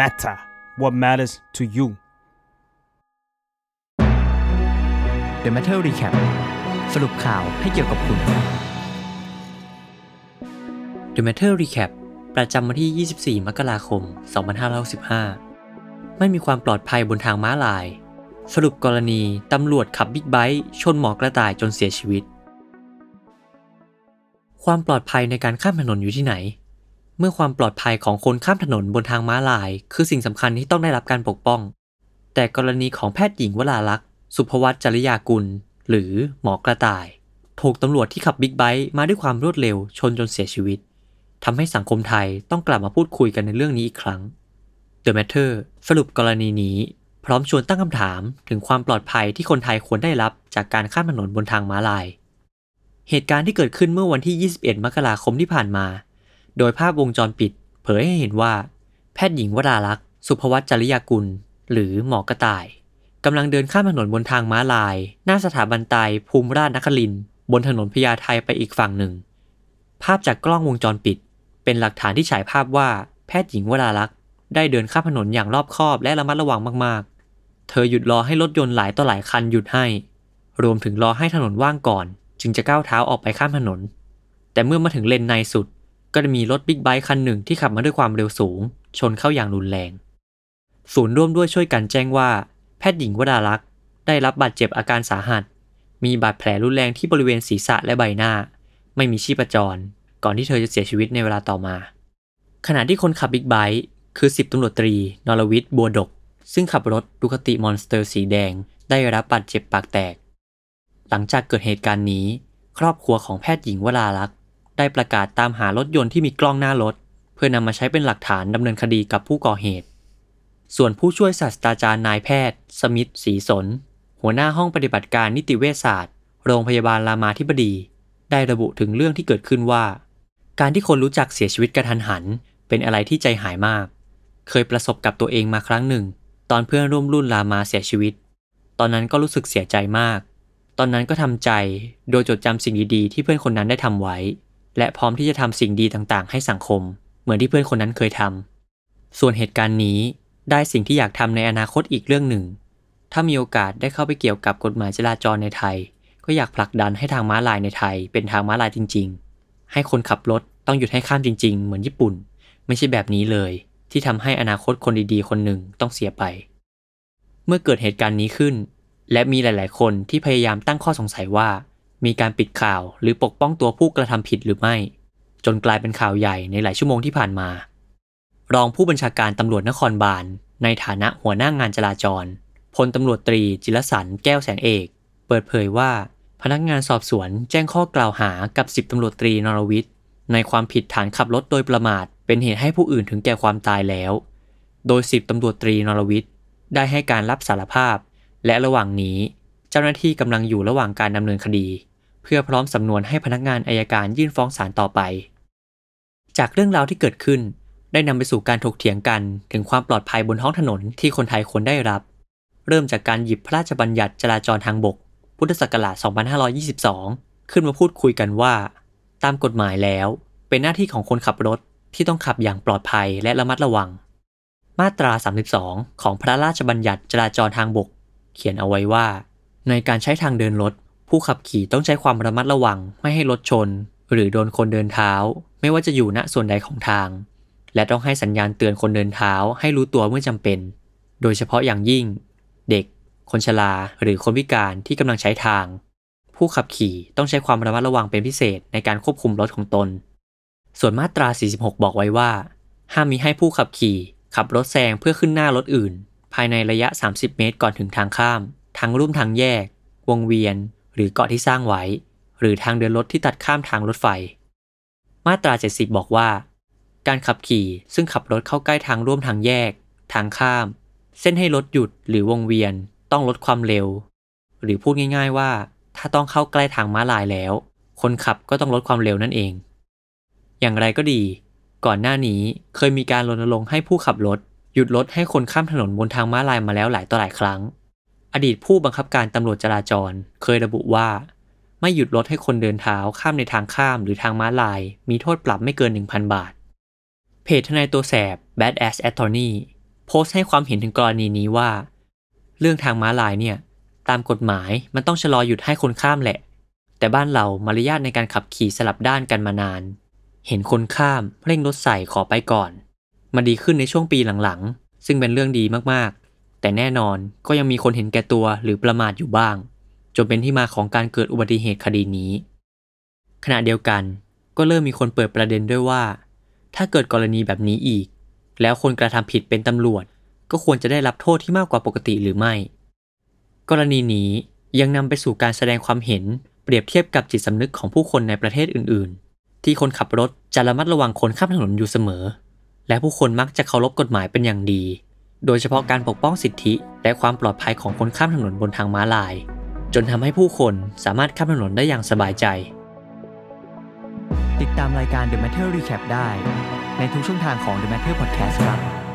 matter what matters to you The Matter Recap สรุปข่าวให้เกี่ยวกับคุณ The Matter Recap ประจำวันที่ 24 มกราคม 2565 ไม่มีความปลอดภัยบนทางม้าลาย สรุปกรณีตำรวจขับบิ๊กไบค์ชนหมอกระต่ายจนเสียชีวิต ความปลอดภัยในการข้ามถนนอยู่ที่ไหน เมื่อความปลอดภัยของคนข้ามถนนบนทางม้าลาย คือสิ่งสำคัญที่ต้องได้รับการปกป้อง แต่กรณีของแพทย์หญิงวราลักษ์สุภวัตจริยากุล หรือหมอกระต่าย ถูกตำรวจที่ขับบิ๊กไบค์มาด้วยความรวดเร็วชนจนเสียชีวิตทำให้สังคมไทยต้องกลับมาพูดคุยกันในเรื่องนี้อีกครั้ง The Matter สรุปกรณีนี้ พร้อมชวนตั้งคำถามถึงความปลอดภัยที่คนไทยควรได้รับจากการข้ามถนนบนทางม้าลาย เหตุการณ์ที่เกิดขึ้นเมื่อวันที่ 21 มกราคมที่ผ่านมา โดยภาพวงจรปิด เผยให้เห็นว่า แพทย์หญิงวราลักษณ์สุภวัตจริยากุล หรือหมอกระต่ายกำลังเดินข้ามถนนบนทางม้าลาย หน้าสถาบันไตภูมิราชนครินบนถนนพญาไทไปอีกฝั่งหนึ่ง ภาพจากกล้องวงจรปิด เป็นหลักฐานที่ฉายภาพว่าแพทย์หญิงวราลักษณ์ได้เดินข้ามถนนอย่างรอบคอบและระมัดระวังมากๆ เธอหยุดรอให้รถยนต์หลายต่อหลายคันหยุดให้ รวมถึงรอให้ถนนว่างก่อน จึงจะก้าวเท้าออกไปข้ามถนน แต่เมื่อมาถึงเลนในสุด ก็จะมีรถบิ๊กไบค์คันหนึ่งที่ขับมาด้วยความเร็วสูง ชนเข้าอย่างรุนแรง ศูนย์ร่วมด้วยช่วยกันแจ้งว่า แพทย์หญิงวราลักษ์ได้รับบาดเจ็บอาการสาหัส มีบาดแผลรุนแรงที่บริเวณศีรษะและใบหน้า ไม่มีชีพจร ก่อนที่เธอจะเสียชีวิตในเวลาต่อมา ขณะที่คนขับบิ๊กไบค์คือสิบตำรวจตรี นรวิทย์บัวดก ซึ่งขับรถ Ducati Monster สีแดง ได้รับบาดเจ็บปากแตก หลังจากเกิดเหตุการณ์นี้ ครอบครัวของแพทย์หญิงวราลักษ์ ได้ประกาศตามหารถยนต์ที่มีกล้องหน้ารถ เพื่อนำมาใช้เป็นหลักฐานดำเนินคดีกับผู้ก่อเหตุ ส่วนผู้ช่วยศาสตราจารย์นายแพทย์ สมิธศรีสน หัวหน้าห้องปฏิบัติการนิติเวชศาสตร์ โรงพยาบาลรามาธิบดี ได้ระบุถึงเรื่องที่เกิดขึ้นว่า การที่คนรู้จักเสียชีวิตกระทันหัน เป็นอะไรที่ใจหายมาก เคยประสบกับตัวเองมาครั้งหนึ่ง ตอนเพื่อนร่วมรุ่นรามาเสียชีวิต ตอนนั้นก็รู้สึกเสียใจมาก ตอนนั้นก็ทำใจ โดยจดจำสิ่งดีๆที่เพื่อนคนนั้นได้ทำไว้ และพร้อมที่จะทำสิ่งดีต่างๆ ให้สังคม เหมือนที่เพื่อนคนนั้นเคยทำส่วนเหตุการณ์นี้ได้สิ่งที่อยากทำในอนาคตอีกเรื่องหนึ่ง ถ้ามีโอกาสได้เข้าไปเกี่ยวกับกฎหมายจราจรในไทย ก็อยากผลักดันให้ทางม้าลายในไทย เป็นทางม้าลายจริง ๆ ให้คนขับรถต้องหยุดให้ข้ามจริง ๆ เหมือนญี่ปุ่น ไม่ใช่แบบนี้เลย ที่ทำให้อนาคตคนดีๆ คนหนึ่งต้องเสียไป เมื่อเกิดเหตุการณ์นี้ขึ้น และมีหลาย ๆ คนที่พยายามตั้งข้อสงสัยว่า มีการปิดข่าวหรือปกป้องตัวผู้กระทำผิดหรือไม่ จนกลายเป็นข่าวใหญ่ในหลายชั่วโมงที่ผ่านมา รองผู้บัญชาการตำรวจนครบาล ในฐานะหัวหน้างงานจราจรพลตำรวจตรีจิรสันแก้วแสนเอก เปิดเผยว่า พนักงานสอบสวนแจ้งข้อกล่าวหากับสิบตำรวจตรีนรวิทย์ในความผิดฐานขับรถโดยประมาท เป็นเหตุให้ผู้อื่นถึงแก่ความตายแล้ว โดยสิบตำรวจตรีนรวิทย์ได้ให้การรับสารภาพ และระหว่างนี้ เจ้าหน้าที่กำลังอยู่ระหว่างการดำเนินคดี เพื่อพร้อมสำนวนให้พนักงานอายการยื่นฟ้องศาลต่อไป จากเรื่องราวที่เกิดขึ้น ได้นำไปสู่การถกเถียงกันถึงความปลอดภัยบนท้องถนนที่คนไทยควรได้รับ เริ่มจากการหยิบพระราชบัญญัติจราจรทางบก พุทธศักราช 2522 ขึ้นมาพูดคุยกันว่า ตามกฎหมายแล้ว เป็นหน้าที่ของคนขับรถที่ต้องขับอย่างปลอดภัยและระมัดระวัง มาตรา 32 ของพระราชบัญญัติจราจรทางบก เขียนเอาไว้ว่า ในการใช้ทางเดินรถ ผู้ขับขี่ต้องใช้ความระมัดระวัง ไม่ให้รถชน หรือโดนคนเดินเท้า ไม่ว่าจะอยู่ณส่วนใดของทาง และต้องให้สัญญาณเตือนคนเดินเท้า ให้รู้ตัวเมื่อจำเป็น โดยเฉพาะอย่างยิ่ง เด็ก คนชรา หรือคนพิการที่กำลังใช้ทาง ผู้ขับขี่ต้องใช้ความระมัดระวังเป็นพิเศษในการควบคุมรถของตน ส่วนมาตรา 46 บอกไว้ว่า ห้ามมีให้ผู้ขับขี่ขับรถแซงเพื่อขึ้นหน้ารถอื่น ภายในระยะ 30 เมตรก่อนถึงทางข้าม ทางรุ่มทางแยก วงเวียน หรือเกาะที่สร้างไว้ หรือทางเดินรถที่ตัดข้ามทางรถไฟ มาตรา 70 บอกว่า การขับขี่ซึ่งขับรถเข้าใกล้ทางร่วมทางแยก ทางข้าม เส้นให้รถหยุดหรือวงเวียนต้องลดความเร็ว หรือพูดง่าย ๆว่า ถ้าต้องเข้าใกล้ทางม้าลายแล้ว คนขับก็ต้องลดความเร็วนั่นเอง อย่างไรก็ดี ก่อนหน้านี้เคยมีการรณรงค์ให้ผู้ขับรถหยุดรถให้คนข้ามถนนบนทางม้าลายมาแล้วหลายต่อหลายครั้ง อดีตผู้บังคับการตำรวจจราจร เคยระบุว่า ไม่หยุดรถให้คนเดินเท้าข้ามในทางข้ามหรือทางม้าลาย มีโทษปรับไม่เกิน 1,000 บาท เพจทนายตัวแสบ Bad Ass Attorney โพสต์ให้ความเห็นถึงกรณีนี้ว่า เรื่องทางม้าลายเนี่ย ตามกฎหมายมันต้องชะลอหยุดให้คนข้ามแหละ แต่บ้านเรามารยาทในการขับขี่สลับด้านกันมานาน เห็นคนข้ามเร่งรถใส่ขอไปก่อนมาดีขึ้นในช่วงปีหลังๆ ซึ่งเป็นเรื่องดีมากๆ แต่แน่นอนก็ยังมีคนเห็นแก่ตัวหรือประมาทอยู่บ้าง จนเป็นที่มาของการเกิดอุบัติเหตุคดีนี้ ขณะเดียวกันก็เริ่มมีคนเปิดประเด็นด้วยว่า ถ้าเกิดกรณีแบบนี้อีก แล้วคนกระทำผิดเป็นตำรวจ ก็ควรจะได้รับโทษที่มากกว่าปกติหรือไม่ กรณีนี้ยังนำไปสู่การแสดงความเห็นเปรียบเทียบกับจิตสำนึกของผู้คนในประเทศอื่น ๆ ที่คนขับรถจะระมัดระวังคนข้ามถนนอยู่เสมอ และผู้คนมักจะเคารพกฎหมายเป็นอย่างดี โดยเฉพาะการปกป้องสิทธิ และความปลอดภัยของคนข้ามถนนบนทางม้าลาย จนทำให้ผู้คนสามารถข้ามถนนได้อย่างสบายใจ ติดตามรายการ The Matter Recap ได้ ในทุกช่องทางของ The Matter Podcast ครับ